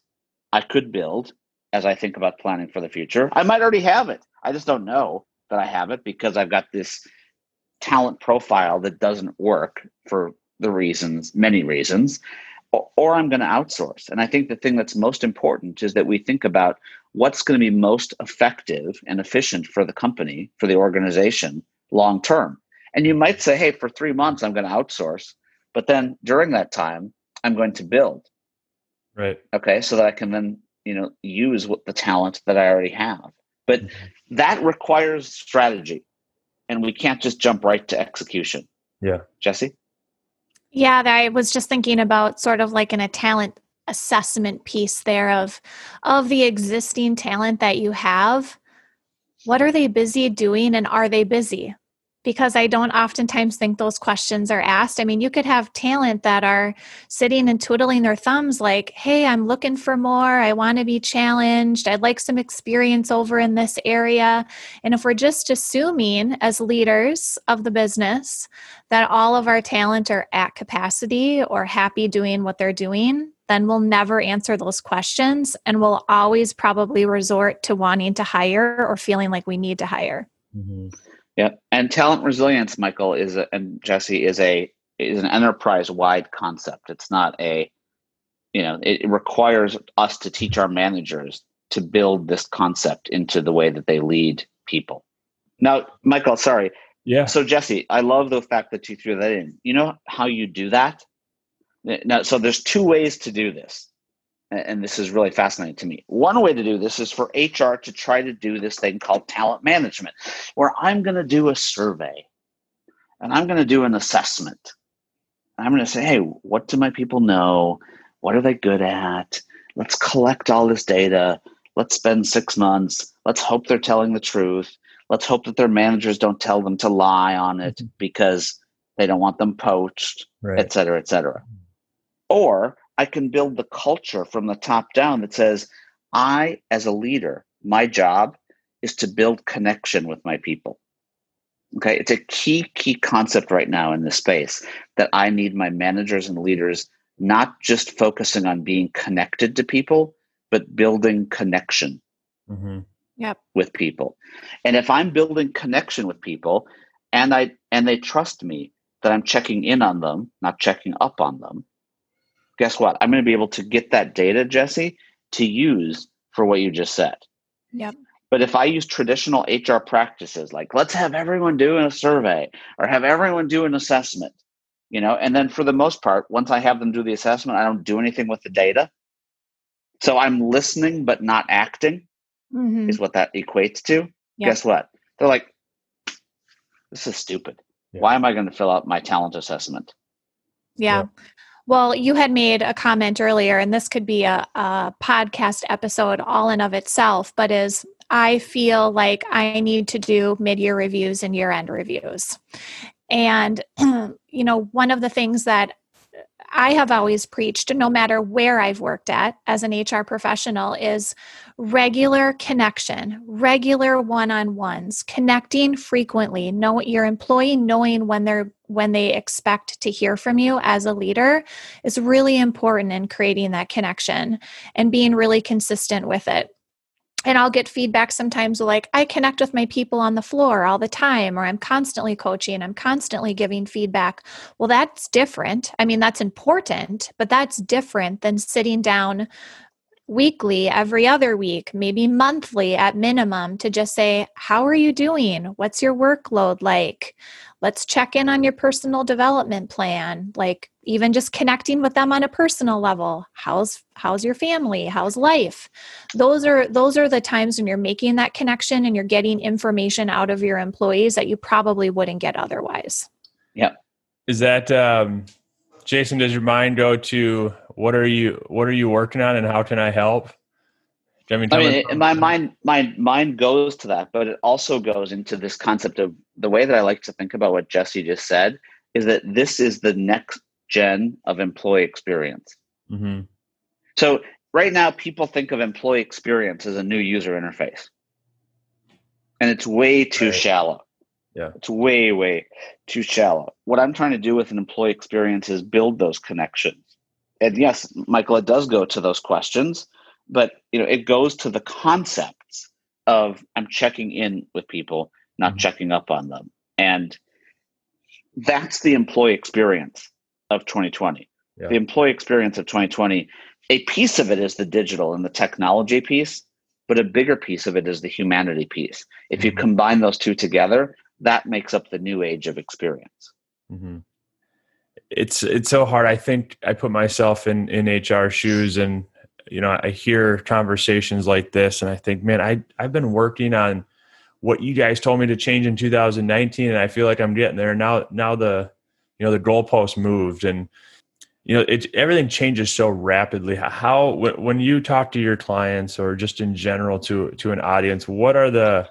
i could build as i think about planning for the future. I might already have it. I just don't know that I have it because I've got this talent profile that doesn't work for the reasons, many reasons, or, or I'm going to outsource. And I think the thing that's most important is that we think about what's going to be most effective and efficient for the company, for the organization long term. And you might say, hey, for three months, I'm going to outsource. But then during that time, I'm going to build. Right. Okay. So that I can then, you know, use what the talent that I already have. But mm-hmm. that requires strategy, and we can't just jump right to execution. Yeah. Jesse? Yeah, I was just thinking about sort of like in a talent assessment piece there of of the existing talent that you have what are they busy doing and are they busy because I don't oftentimes think those questions are asked. I mean, you could have talent that are sitting and twiddling their thumbs, like, hey, I'm looking for more. I want to be challenged. I'd like some experience over in this area. And if we're just assuming as leaders of the business that all of our talent are at capacity or happy doing what they're doing, then we'll never answer those questions and we'll always probably resort to wanting to hire or feeling like we need to hire. Mm-hmm. Yeah. And talent resilience, Michael, is a, and Jesse is a is an enterprise wide concept. It's not a you know, it requires us to teach our managers to build this concept into the way that they lead people. Now, Michael, sorry. Yeah. So Jesse, I love the fact that you threw that in. You know how you do that? Now, so there's two ways to do this. And this is really fascinating to me. One way to do this is for HR to try to do this thing called talent management, where I'm going to do a survey and I'm going to do an assessment. I'm going to say, hey, what do my people know? What are they good at? Let's collect all this data. Let's spend six months. Let's hope they're telling the truth. Let's hope that their managers don't tell them to lie on it mm-hmm. because they don't want them poached, right. et cetera, et cetera. Or I can build the culture from the top down that says, I, as a leader, my job is to build connection with my people. Okay, it's a key, key concept right now in this space that I need my managers and leaders not just focusing on being connected to people, but building connection mm-hmm. yep. with people. And if I'm building connection with people and I and they trust me that I'm checking in on them, not checking up on them, guess what? I'm going to be able to get that data, Jesse, to use for what you just said. Yep. But if I use traditional HR practices like let's have everyone do a survey or have everyone do an assessment, you know, and then for the most part, once I have them do the assessment, I don't do anything with the data. So I'm listening but not acting mm-hmm. is what that equates to. Yep. Guess what? They're like, this is stupid. Yeah. Why am I going to fill out my talent assessment? Yeah. yeah. Well, you had made a comment earlier, and this could be a, a podcast episode all in of itself, but is I feel like I need to do mid year reviews and year end reviews. And, [clears throat] you know, one of the things that I have always preached, no matter where I've worked at as an HR professional, is regular connection, regular one-on-ones, connecting frequently. Know your employee knowing when they're when they expect to hear from you as a leader is really important in creating that connection and being really consistent with it and I'll get feedback sometimes like, I connect with my people on the floor all the time, or I'm constantly coaching, I'm constantly giving feedback. Well, that's different. I mean, that's important, but that's different than sitting down weekly, every other week, maybe monthly at minimum to just say, How are you doing? What's your workload like? Let's check in on your personal development plan. Like, even just connecting with them on a personal level how's how's your family how's life those are those are the times when you're making that connection and you're getting information out of your employees that you probably wouldn't get otherwise yeah is that um, jason does your mind go to what are you what are you working on and how can i help I mean, I mean my mind, my mind goes to that, but it also goes into this concept of the way that I like to think about what Jesse just said is that this is the next gen of employee experience. Mm-hmm. So right now, people think of employee experience as a new user interface, and it's way too right. shallow. Yeah, it's way, way too shallow. What I'm trying to do with an employee experience is build those connections. And yes, Michael, it does go to those questions, but you know, it goes to the concepts of I'm checking in with people, not mm-hmm. checking up on them, and that's the employee experience of 2020. Yeah. The employee experience of 2020, a piece of it is the digital and the technology piece, but a bigger piece of it is the humanity piece. If mm-hmm. you combine those two together, that makes up the new age of experience. Mm-hmm. It's it's so hard. I think I put myself in in HR shoes, and you know I hear conversations like this, and I think, man, I I've been working on what you guys told me to change in 2019, and I feel like I'm getting there now. Now the you know the goalpost moved and you know it everything changes so rapidly how when you talk to your clients or just in general to to an audience what are the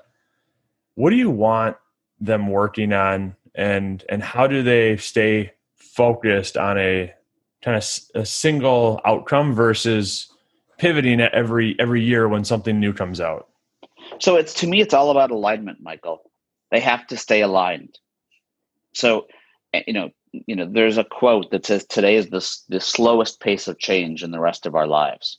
what do you want them working on and and how do they stay focused on a kind of a single outcome versus pivoting every every year when something new comes out so it's to me it's all about alignment michael they have to stay aligned so Eh, you know you know, there's a quote that says today is the the slowest pace of change in the rest of our lives.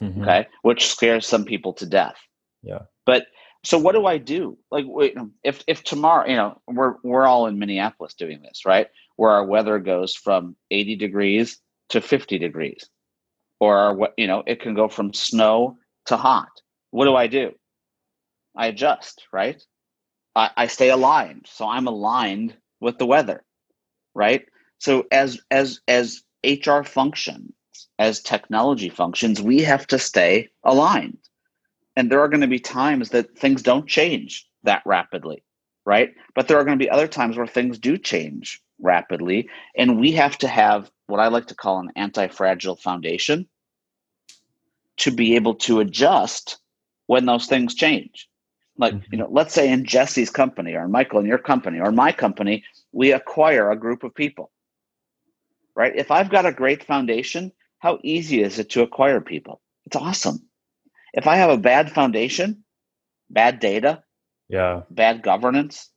Mm-hmm. Okay, which scares some people to death. Yeah. But so what do I do? Like, wait, if if tomorrow, you know, we're we're all in Minneapolis doing this, right? Where our weather goes from 80 degrees to 50 degrees, or what you know, it can go from snow to hot. What do I do? I adjust, right? I, I stay aligned, so I'm aligned with the weather, right? So as as as HR functions, as technology functions, we have to stay aligned and there are going to be times that things don't change that rapidly right but there are going to be other times where things do change rapidly. And we have to have what i like to call an anti-fragile foundation to be able to adjust when those things change. Like mm-hmm. you know let's say in jesse's company or michael in your company or my company we acquire a group of people right? If i've got a great foundation how easy is it to acquire people? It's awesome. If I have a bad foundation, bad data, yeah, bad governance,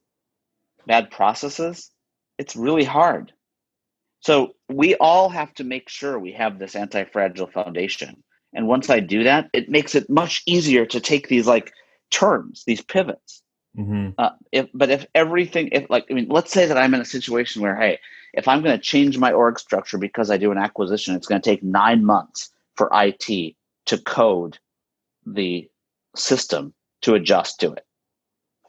bad processes, it's really hard. So we all have to make sure we have this anti-fragile foundation. And once I do that, it makes it much easier to take these like turns, these pivots. Mm-hmm. Uh, if, but if everything, if like, I mean, let's say that I'm in a situation where, hey, if I'm going to change my org structure because I do an acquisition, it's going to take nine months for IT to code the system to adjust to it.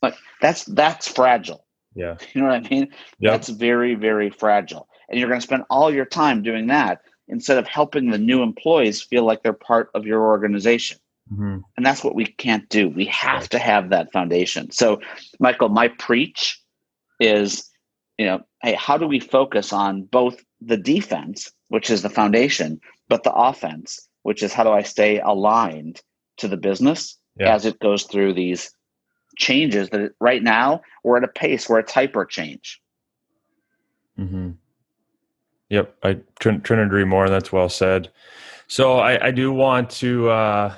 But that's that's fragile. Yeah. [laughs] You know what I mean? Yep. That's very, very fragile. And you're going to spend all your time doing that instead of helping the new employees feel like they're part of your organization. Mm-hmm. And that's what we can't do. We have right. to have that foundation. So, Michael, my preach is, you know, hey, how do we focus on both the defense, which is the foundation, but the offense, which is how do I stay aligned to the business yeah. as it goes through these changes that right now we're at a pace where it's hyper change. Mm-hmm. Yep, I couldn't, couldn't agree more. That's well said. So I, I do want to uh,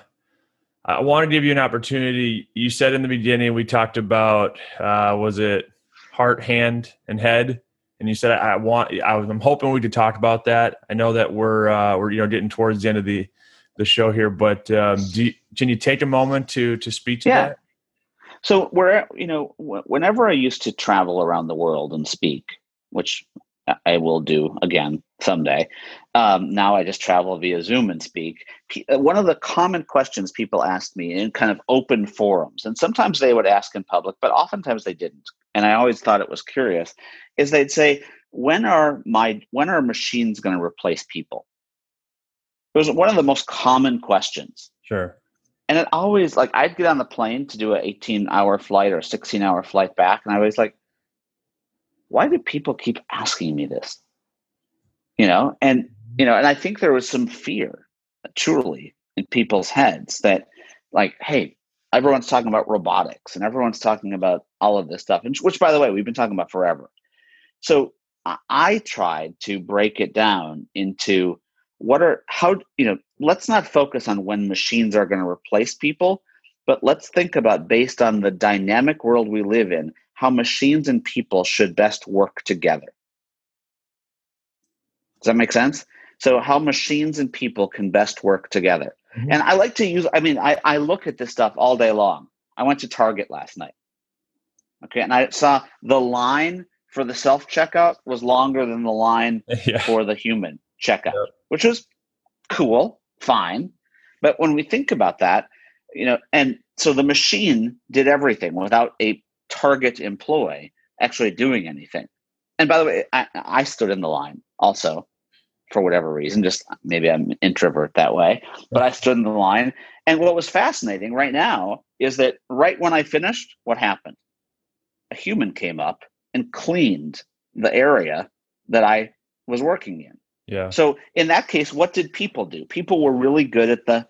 I want to give you an opportunity. You said in the beginning we talked about uh, was it heart, hand, and head, and you said I want I was I'm hoping we could talk about that. I know that we're uh, we're you know getting towards the end of the the show here, but um, you, can you take a moment to to speak to yeah. that? So where you know, whenever I used to travel around the world and speak, which I will do again someday. Um, now I just travel via Zoom and speak. Uh, one of the common questions people ask me in kind of open forums, and sometimes they would ask in public, but oftentimes they didn't. And I always thought it was curious, is they'd say, "When are my when are machines going to replace people?" It was one of the most common questions. Sure. And it always like I'd get on the plane to do an 18 hour flight or 16 hour flight back, and I was like, why do people keep asking me this? You know, and you know, and I think there was some fear, truly, in people's heads that, like, hey, everyone's talking about robotics and everyone's talking about all of this stuff, and which, by the way, we've been talking about forever. So I tried to break it down into what are how you know let's not focus on when machines are going to replace people but let's think about based on the dynamic world we live in how machines and people should best work together. Does that make sense? So how machines and people can best work together. Mm-hmm. and i like to use i mean I, I look at this stuff all day long. I went to target last night. Okay and i saw the line for the self checkout was longer than the line [laughs] yeah. for the human checkout. Yep which was cool, fine. But when we think about that, you know, and so the machine did everything without a target employee actually doing anything. And by the way, I, I stood in the line also for whatever reason, just maybe I'm an introvert that way, but I stood in the line. And what was fascinating right now is that right when I finished, what happened? A human came up and cleaned the area that I was working in. Yeah. So in that case, what did people do? People were really good at the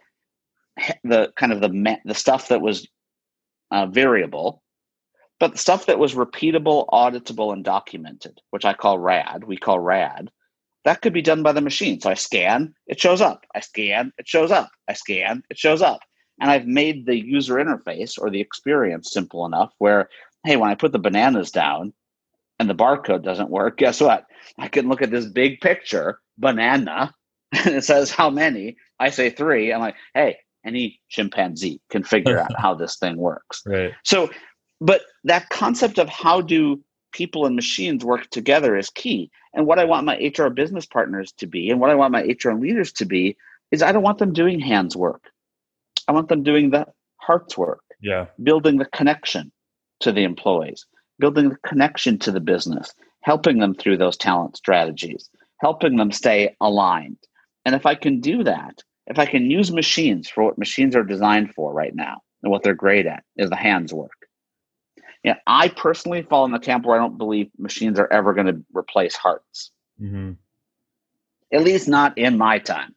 the kind of the the stuff that was uh, variable, but the stuff that was repeatable, auditable, and documented, which I call RAD, we call RAD, that could be done by the machine. So I scan, it shows up. I scan, it shows up. I scan, it shows up. And I've made the user interface or the experience simple enough where, hey, when I put the bananas down and the barcode doesn't work, guess what? I can look at this big picture, banana, [laughs] and it says how many. I say three. I'm like, hey, any chimpanzee can figure out how this thing works. [laughs] Right. So, but that concept of how do people and machines work together is key. And what I want my HR business partners to be, and what I want my HR leaders to be, is I don't want them doing hands work. I want them doing the heart's work. Yeah. Building the connection to the employees, building the connection to the business, helping them through those talent strategies, helping them stay aligned. And if I can do that, if I can use machines for what machines are designed for right now and what they're great at is the hands work. Yeah, I personally fall in the camp where I don't believe machines are ever going to replace hearts. Mm-hmm. At least not in my time,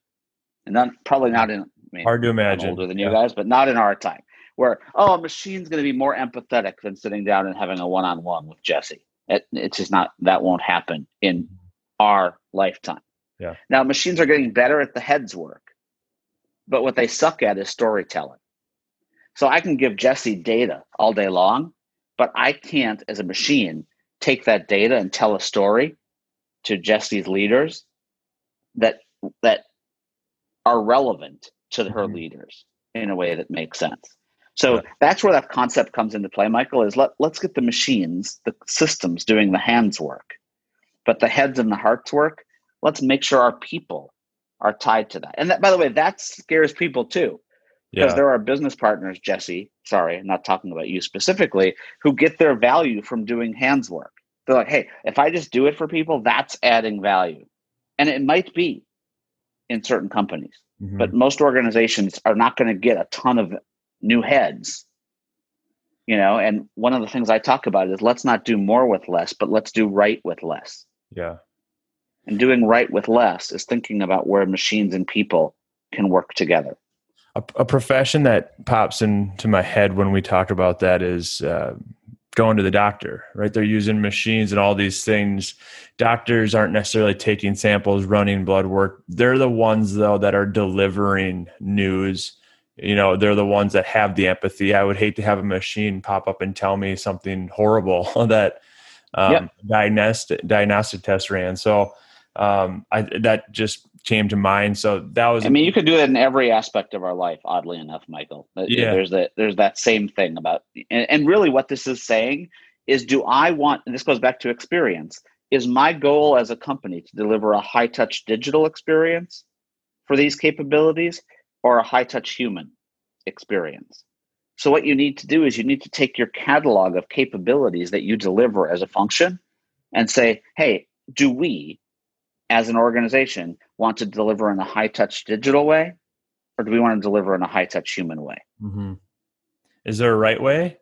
and not probably not in. I mean, Hard to imagine. I'm older than you yeah. guys, but not in our time. Where oh, a machine's going to be more empathetic than sitting down and having a one-on-one with Jesse. It, it's just not that won't happen in our lifetime. Yeah. Now machines are getting better at the heads work, but what they suck at is storytelling. So I can give Jesse data all day long, but I can't, as a machine, take that data and tell a story to Jesse's leaders that that are relevant to her mm-hmm. leaders in a way that makes sense. So yeah. that's where that concept comes into play, Michael, is let, let's get the machines, the systems doing the hands work, but the heads and the hearts work, let's make sure our people are tied to that. And that, by the way, that scares people too because yeah. there are business partners, Jesse, sorry, I'm not talking about you specifically, who get their value from doing hands work. They're like, hey, if I just do it for people, that's adding value. And it might be in certain companies, mm-hmm. but most organizations are not going to get a ton of new heads. You know, and one of the things I talk about is let's not do more with less, but let's do right with less. Yeah. And doing right with less is thinking about where machines and people can work together a, a, profession that pops into my head when we talk about that is uh, going to the doctor right they're using machines and all these things doctors aren't necessarily taking samples running blood work they're the ones though that are delivering news you know they're the ones that have the empathy i would hate to have a machine pop up and tell me something horrible [laughs] that um, yep. diagnostic diagnostic test ran so um, I, that just came to mind. So that was. I mean, you could do it in every aspect of our life. Oddly enough, Michael. Yeah. There's that. There's that same thing about, and, and really, what this is saying is, do I want? And this goes back to experience. Is my goal as a company to deliver a high touch digital experience for these capabilities, or a high touch human experience? So what you need to do is you need to take your catalog of capabilities that you deliver as a function and say, hey, do we as an organization want to deliver in a high touch digital way or do we want to deliver in a high touch human way? Mm-hmm. is there a right way?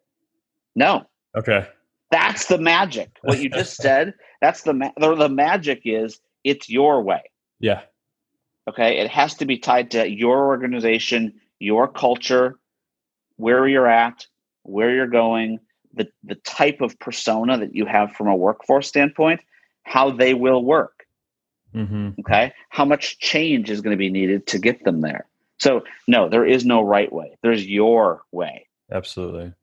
No. Okay. That's the magic. What you just [laughs] said that's the ma- the magic is it's your way. Yeah okay it has to be tied to your organization your culture where you're at where you're going the, the type of persona that you have from a workforce standpoint how they will work Mm-hmm. Okay. How much change is going to be needed to get them there? So, no, there is no right way. There's your way. Absolutely.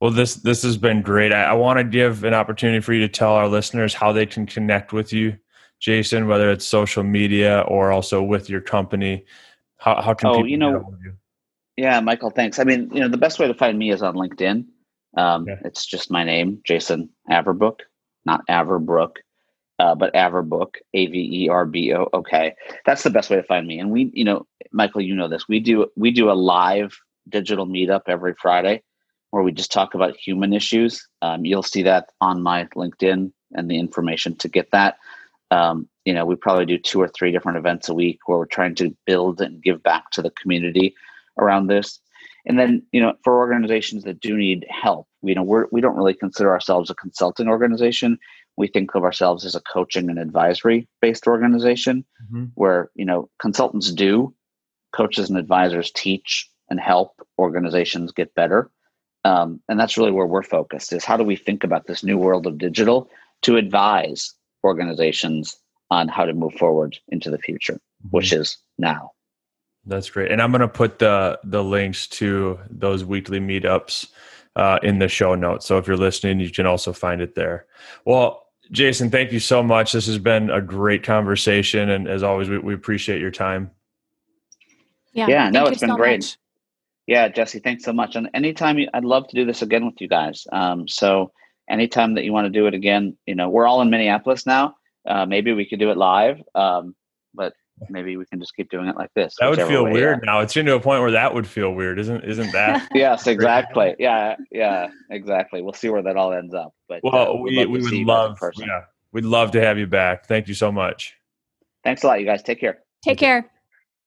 Well, this this has been great. I, I want to give an opportunity for you to tell our listeners how they can connect with you, Jason, whether it's social media or also with your company. How how can oh, you know? You? Yeah, Michael, thanks. I mean, you know, the best way to find me is on LinkedIn. Um, okay. It's just my name, Jason Averbook, not Averbrook uh, but Averbook, A V E R B O. Okay, that's the best way to find me. And we, you know, Michael, you know this. We do we do a live digital meetup every Friday where we just talk about human issues. Um, you'll see that on my LinkedIn and the information to get that. Um, you know, we probably do two or three different events a week where we're trying to build and give back to the community around this. And then, you know, for organizations that do need help, you know, we're we don't really consider ourselves a consulting organization we think of ourselves as a coaching and advisory based organization mm-hmm. where you know consultants do coaches and advisors teach and help organizations get better um, and that's really where we're focused is how do we think about this new world of digital to advise organizations on how to move forward into the future mm-hmm. which is now that's great and i'm going to put the the links to those weekly meetups uh, in the show notes so if you're listening you can also find it there well Jason, thank you so much. This has been a great conversation. And as always, we, we appreciate your time. Yeah, yeah no, it's been so great. Much. Yeah, Jesse, thanks so much. And anytime you, I'd love to do this again with you guys. Um, so anytime that you want to do it again, you know, we're all in Minneapolis now. Uh, maybe we could do it live. Um, but maybe we can just keep doing it like this. That would feel weird now. It's into a point where that would feel weird, isn't isn't that? [laughs] yes, exactly. Yeah, yeah, exactly. We'll see where that all ends up. But well, uh, we we would love, yeah, we'd love to have you back. Thank you so much. Thanks a lot, you guys. Take care. Take care.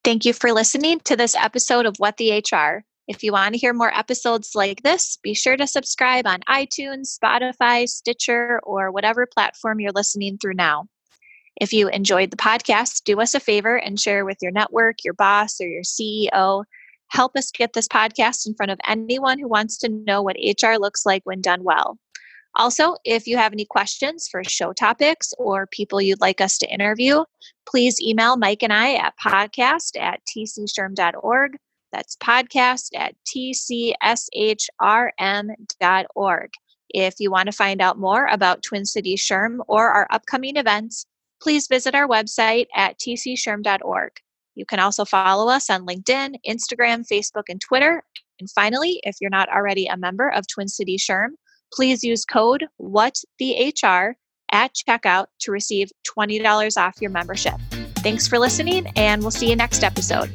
Thank you for listening to this episode of What the HR. If you want to hear more episodes like this, be sure to subscribe on iTunes, Spotify, Stitcher, or whatever platform you're listening through now. If you enjoyed the podcast, do us a favor and share with your network, your boss, or your CEO. Help us get this podcast in front of anyone who wants to know what HR looks like when done well. Also, if you have any questions for show topics or people you'd like us to interview, please email Mike and I at podcast at tcshrm.org. That's podcast at tcshrm.org. If you want to find out more about Twin Cities SHRM or our upcoming events, please visit our website at tcshrm.org. You can also follow us on LinkedIn, Instagram, Facebook, and Twitter. And finally, if you're not already a member of Twin Cities SHRM, please use code WhatTheHR at checkout to receive $20 off your membership. Thanks for listening, and we'll see you next episode.